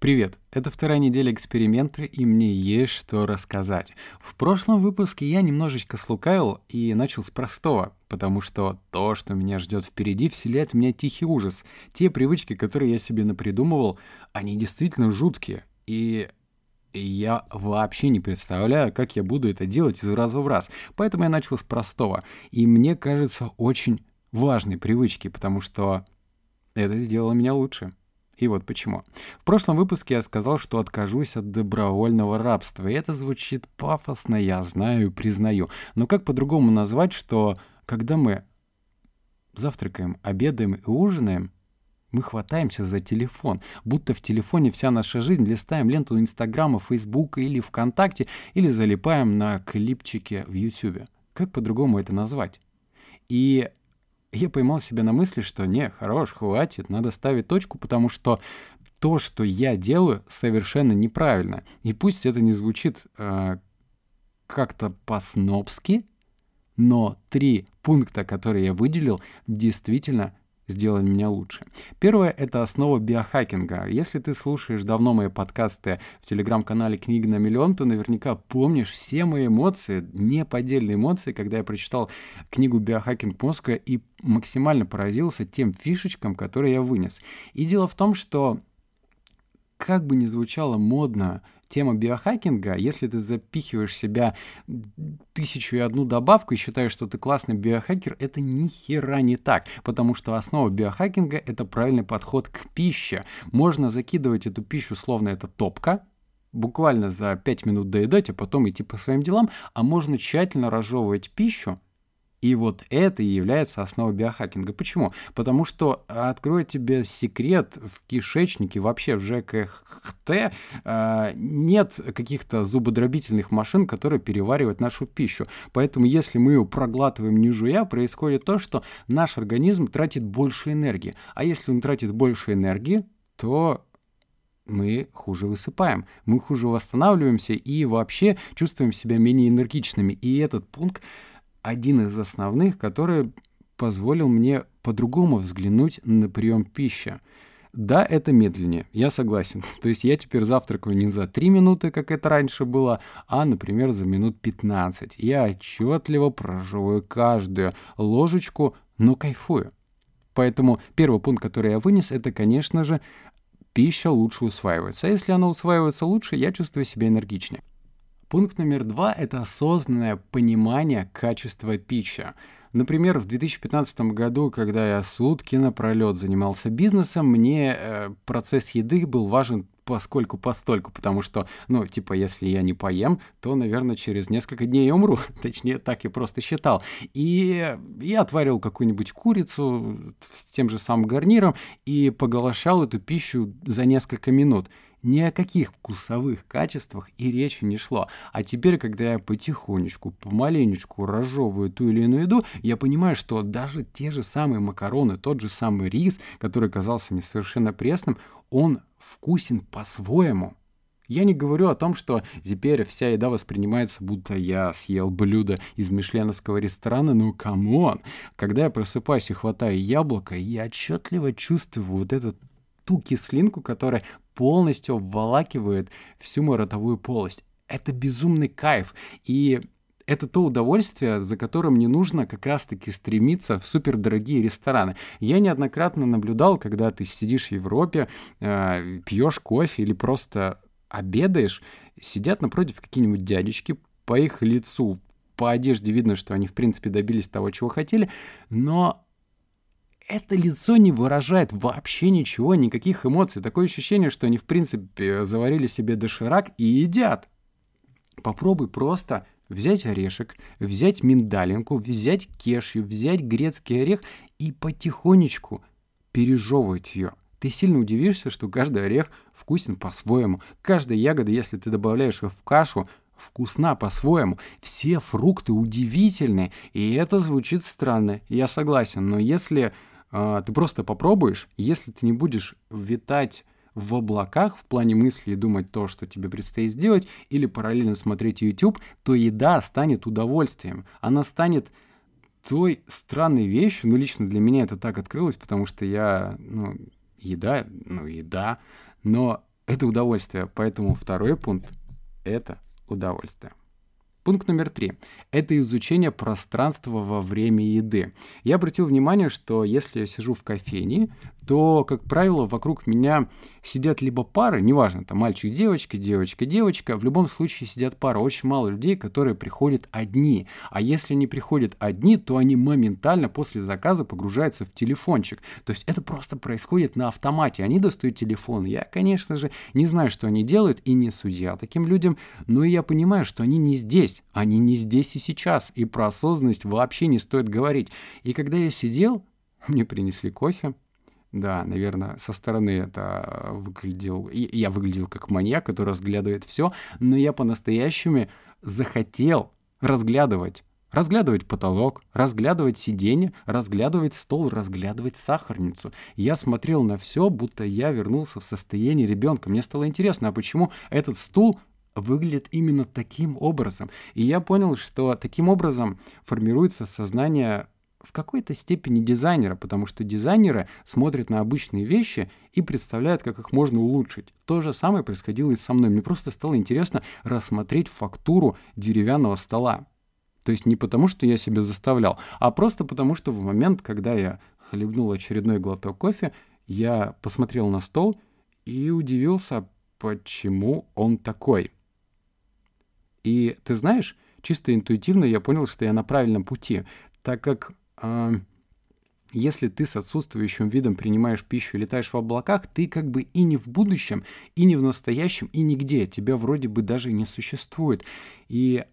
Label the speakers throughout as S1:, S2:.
S1: Привет! Это вторая неделя эксперимента, и мне есть что рассказать. В прошлом выпуске я немножечко слукавил и начал с простого, потому что то, что меня ждет впереди, вселяет в меня тихий ужас. Те привычки, которые я себе напридумывал, они действительно жуткие. И я вообще не представляю, как я буду это делать из раза в раз. Поэтому я начал с простого. И мне кажется, очень важной привычки, потому что это сделало меня лучше. И вот почему. В прошлом выпуске я сказал, что откажусь от добровольного рабства. И это звучит пафосно, я знаю и признаю. Но как по-другому назвать, что когда мы завтракаем, обедаем и ужинаем, мы хватаемся за телефон, будто в телефоне вся наша жизнь, листаем ленту Инстаграма, Фейсбука или ВКонтакте, или залипаем на клипчике в Ютубе. Как по-другому это назвать? И я поймал себя на мысли, что не, хорош, хватит, надо ставить точку, потому что то, что я делаю, совершенно неправильно. И пусть это не звучит э, как-то по-снобски, но три пункта, которые я выделил, действительно сделали меня лучше. Первое — это основа биохакинга. Если ты слушаешь давно мои подкасты в телеграм-канале «Книга на миллион», то наверняка помнишь все мои эмоции, неподдельные эмоции, когда я прочитал книгу «Биохакинг мозга» и максимально поразился тем фишечкам, которые я вынес. И дело в том, что как бы ни звучало модно тема биохакинга, если ты запихиваешь в себя тысячу и одну добавку и считаешь, что ты классный биохакер, это ни хера не так, потому что основа биохакинга — это правильный подход к пище. Можно закидывать эту пищу, словно это топка, буквально за 5 минут доедать, а потом идти по своим делам, а можно тщательно разжевывать пищу, и вот это и является основой биохакинга. Почему? Потому что, открою тебе секрет, в кишечнике, вообще в ЖКХТ э, нет каких-то зубодробительных машин, которые переваривают нашу пищу. Поэтому, если мы ее проглатываем не жуя, происходит то, что наш организм тратит больше энергии. А если он тратит больше энергии, то мы хуже высыпаем, мы хуже восстанавливаемся и вообще чувствуем себя менее энергичными. И этот пункт один из основных, который позволил мне по-другому взглянуть на прием пищи. Да, это медленнее, я согласен. То есть я теперь завтракаю не за 3 минуты, как это раньше было, а, например, за минут 15. Я отчетливо проживаю каждую ложечку, но кайфую. Поэтому первый пункт, который я вынес, это, конечно же, пища лучше усваивается. А если она усваивается лучше, я чувствую себя энергичнее. Пункт номер два — это осознанное понимание качества пищи. Например, в 2015 году, когда я сутки напролет занимался бизнесом, мне э, процесс еды был важен поскольку постольку, потому что, ну, типа, если я не поем, то, наверное, через несколько дней я умру. Точнее, так я просто считал. И я отварил какую-нибудь курицу с тем же самым гарниром и поглощал эту пищу за несколько минут. Ни о каких вкусовых качествах и речи не шло. А теперь, когда я потихонечку, помаленечку разжевываю ту или иную еду, я понимаю, что даже те же самые макароны, тот же самый рис, который казался мне совершенно пресным, он вкусен по-своему. Я не говорю о том, что теперь вся еда воспринимается, будто я съел блюдо из мишленовского ресторана, ну come on! Когда я просыпаюсь и хватаю яблоко, я отчетливо чувствую вот эту ту кислинку, которая полностью обволакивает всю мою ротовую полость. Это безумный кайф. И это то удовольствие, за которым не нужно как раз-таки стремиться в супердорогие рестораны. Я неоднократно наблюдал, когда ты сидишь в Европе, э, пьешь кофе или просто обедаешь, сидят напротив какие-нибудь дядечки, по их лицу, по одежде видно, что они, в принципе, добились того, чего хотели, но это лицо не выражает вообще ничего, никаких эмоций. Такое ощущение, что они, в принципе, заварили себе доширак и едят. Попробуй просто взять орешек, взять миндалинку, взять кешью, взять грецкий орех и потихонечку пережевывать ее. Ты сильно удивишься, что каждый орех вкусен по-своему. Каждая ягода, если ты добавляешь ее в кашу, вкусна по-своему. Все фрукты удивительные, и это звучит странно, я согласен. Но если ты просто попробуешь, если ты не будешь витать в облаках в плане мысли и думать то, что тебе предстоит сделать, или параллельно смотреть YouTube, то еда станет удовольствием. Она станет той странной вещью, ну, лично для меня это так открылось, потому что я, ну, еда, ну, еда, но это удовольствие. Поэтому второй пункт — это удовольствие. Пункт номер три – это изучение пространства во время еды. Я обратил внимание, что если я сижу в кофейне, то, как правило, вокруг меня сидят либо пары, неважно, там мальчик-девочка, девочка-девочка, в любом случае сидят пары. Очень мало людей, которые приходят одни. А если они приходят одни, то они моментально после заказа погружаются в телефончик. То есть это просто происходит на автомате. Они достают телефон. Я, конечно же, не знаю, что они делают, и не судья таким людям, но я понимаю, что они не здесь. Они не здесь и сейчас. И про осознанность вообще не стоит говорить. И когда я сидел, мне принесли кофе, да, наверное, со стороны это выглядел... Я выглядел как маньяк, который разглядывает все, но я по-настоящему захотел разглядывать. Разглядывать потолок, разглядывать сиденье, разглядывать стол, разглядывать сахарницу. Я смотрел на все, будто я вернулся в состояние ребенка. Мне стало интересно, а почему этот стул выглядит именно таким образом? И я понял, что таким образом формируется сознание в какой-то степени дизайнера, потому что дизайнеры смотрят на обычные вещи и представляют, как их можно улучшить. То же самое происходило и со мной. Мне просто стало интересно рассмотреть фактуру деревянного стола. То есть не потому, что я себя заставлял, а просто потому, что в момент, когда я хлебнул очередной глоток кофе, я посмотрел на стол и удивился, почему он такой. И ты знаешь, чисто интуитивно я понял, что я на правильном пути, так как если ты с отсутствующим видом принимаешь пищу и летаешь в облаках, ты как бы и не в будущем, и не в настоящем, и нигде. Тебя вроде бы даже не существует. И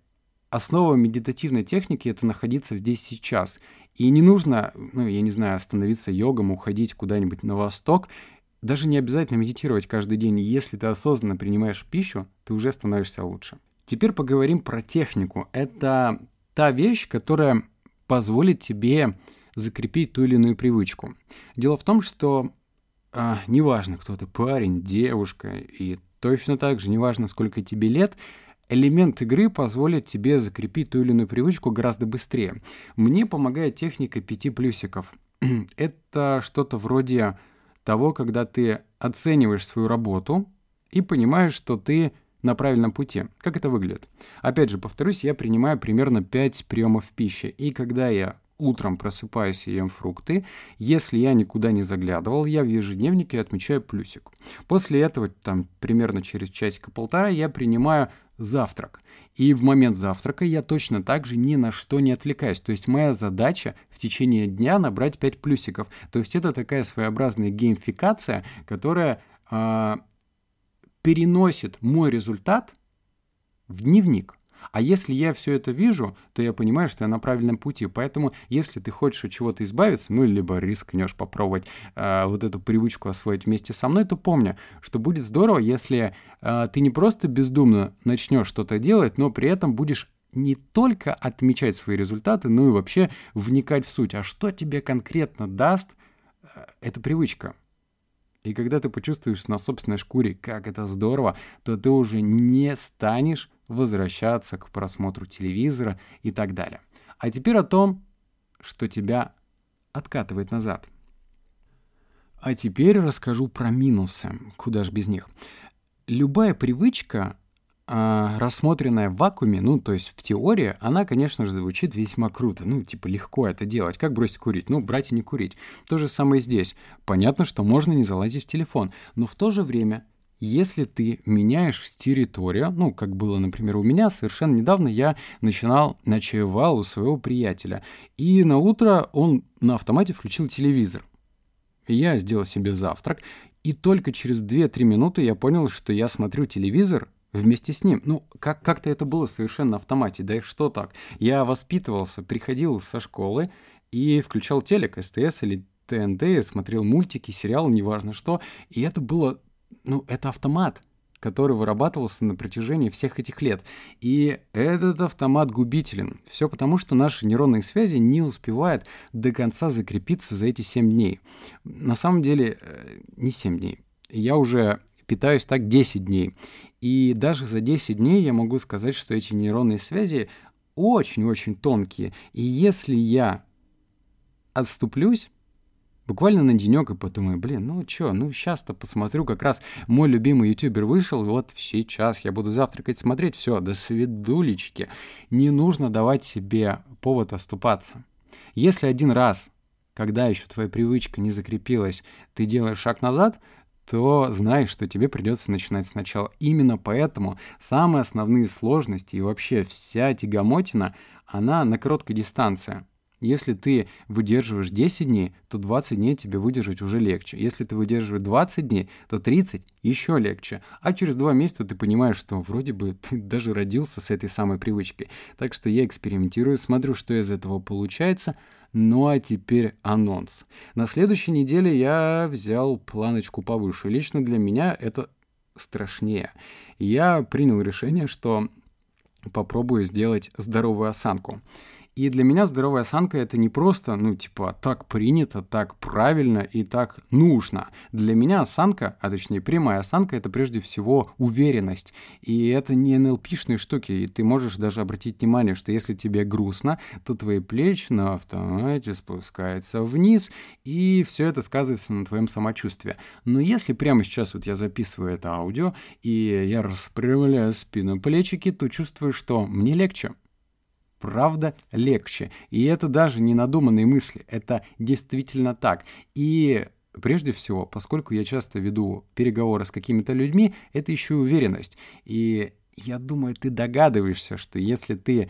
S1: основа медитативной техники — это находиться здесь сейчас. И не нужно, ну, я не знаю, остановиться йогом, уходить куда-нибудь на восток. Даже не обязательно медитировать каждый день. Если ты осознанно принимаешь пищу, ты уже становишься лучше. Теперь поговорим про технику. Это та вещь, которая позволит тебе закрепить ту или иную привычку. Дело в том, что а, неважно, кто ты, парень, девушка, и точно так же неважно, сколько тебе лет, элемент игры позволит тебе закрепить ту или иную привычку гораздо быстрее. Мне помогает техника пяти плюсиков. Это что-то вроде того, когда ты оцениваешь свою работу и понимаешь, что ты на правильном пути. Как это выглядит? Опять же, повторюсь, я принимаю примерно 5 приемов пищи. И когда я утром просыпаюсь и ем фрукты. Если я никуда не заглядывал, я в ежедневнике отмечаю плюсик. После этого, там, примерно через часика-полтора, я принимаю завтрак. И в момент завтрака я точно так же ни на что не отвлекаюсь. То есть моя задача в течение дня набрать 5 плюсиков. То есть это такая своеобразная геймфикация, которая э, переносит мой результат в дневник. А если я все это вижу, то я понимаю, что я на правильном пути. Поэтому, если ты хочешь от чего-то избавиться, ну, либо рискнешь попробовать э, вот эту привычку освоить вместе со мной, то помни, что будет здорово, если э, ты не просто бездумно начнешь что-то делать, но при этом будешь не только отмечать свои результаты, но и вообще вникать в суть. А что тебе конкретно даст э, эта привычка? И когда ты почувствуешь на собственной шкуре, как это здорово, то ты уже не станешь возвращаться к просмотру телевизора и так далее. А теперь о том, что тебя откатывает назад. А теперь расскажу про минусы. Куда ж без них. Любая привычка а, рассмотренная в вакууме, ну, то есть в теории, она, конечно же, звучит весьма круто. Ну, типа, легко это делать. Как бросить курить? Ну, брать и не курить. То же самое здесь. Понятно, что можно не залазить в телефон. Но в то же время, если ты меняешь территорию, ну, как было, например, у меня, совершенно недавно я начинал, ночевал у своего приятеля. И на утро он на автомате включил телевизор. Я сделал себе завтрак, и только через 2-3 минуты я понял, что я смотрю телевизор вместе с ним. Ну, как- как-то это было совершенно на автомате. Да и что так? Я воспитывался, приходил со школы и включал телек, СТС или ТНТ, смотрел мультики, сериалы, неважно что. И это было, ну, это автомат который вырабатывался на протяжении всех этих лет. И этот автомат губителен. Все потому, что наши нейронные связи не успевают до конца закрепиться за эти 7 дней. На самом деле, э, не 7 дней. Я уже питаюсь так 10 дней. И даже за 10 дней я могу сказать, что эти нейронные связи очень-очень тонкие. И если я отступлюсь, Буквально на денек и подумаю, блин, ну чё, ну сейчас-то посмотрю, как раз мой любимый ютубер вышел, вот сейчас я буду завтракать, смотреть, все, до свидулечки. Не нужно давать себе повод оступаться. Если один раз, когда еще твоя привычка не закрепилась, ты делаешь шаг назад, то знаешь, что тебе придется начинать сначала. Именно поэтому самые основные сложности и вообще вся тягомотина, она на короткой дистанции. Если ты выдерживаешь 10 дней, то 20 дней тебе выдержать уже легче. Если ты выдерживаешь 20 дней, то 30 еще легче. А через 2 месяца ты понимаешь, что вроде бы ты даже родился с этой самой привычкой. Так что я экспериментирую, смотрю, что из этого получается. Ну а теперь анонс. На следующей неделе я взял планочку повыше. Лично для меня это страшнее. Я принял решение, что попробую сделать здоровую осанку. И для меня здоровая осанка это не просто, ну, типа, так принято, так правильно и так нужно. Для меня осанка, а точнее прямая осанка, это прежде всего уверенность. И это не НЛПшные штуки. И ты можешь даже обратить внимание, что если тебе грустно, то твои плечи на автомате спускаются вниз, и все это сказывается на твоем самочувствии. Но если прямо сейчас вот я записываю это аудио, и я распрямляю спину плечики, то чувствую, что мне легче правда легче. И это даже не надуманные мысли, это действительно так. И прежде всего, поскольку я часто веду переговоры с какими-то людьми, это еще и уверенность. И я думаю, ты догадываешься, что если ты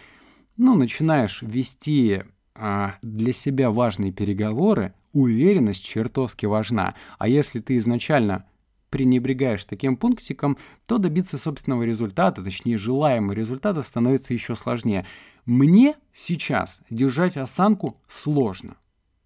S1: ну, начинаешь вести а, для себя важные переговоры, уверенность чертовски важна. А если ты изначально пренебрегаешь таким пунктиком, то добиться собственного результата, точнее желаемого результата, становится еще сложнее. Мне сейчас держать осанку сложно.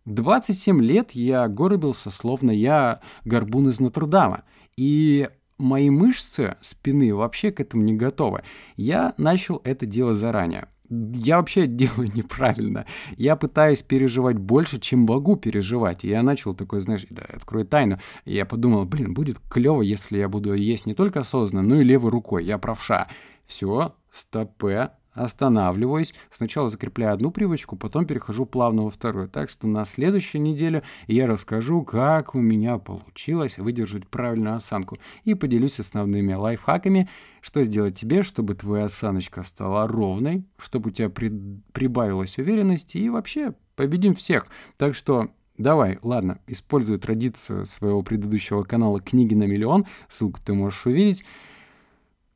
S1: 27 лет я горбился, словно я горбун из Нотр-Дама. И мои мышцы спины вообще к этому не готовы. Я начал это делать заранее. Я вообще делаю неправильно. Я пытаюсь переживать больше, чем могу переживать. Я начал такой, знаешь, да, открою тайну. Я подумал, блин, будет клево, если я буду есть не только осознанно, но и левой рукой. Я правша. Все, стопе, останавливаюсь, сначала закрепляю одну привычку, потом перехожу плавно во вторую. Так что на следующей неделе я расскажу, как у меня получилось выдержать правильную осанку и поделюсь основными лайфхаками, что сделать тебе, чтобы твоя осаночка стала ровной, чтобы у тебя при... прибавилась уверенности и вообще победим всех. Так что Давай, ладно, использую традицию своего предыдущего канала «Книги на миллион», ссылку ты можешь увидеть.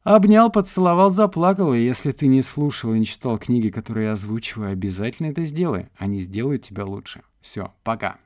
S1: Обнял, поцеловал, заплакал, и если ты не слушал и не читал книги, которые я озвучиваю, обязательно это сделай. Они сделают тебя лучше. Все, пока.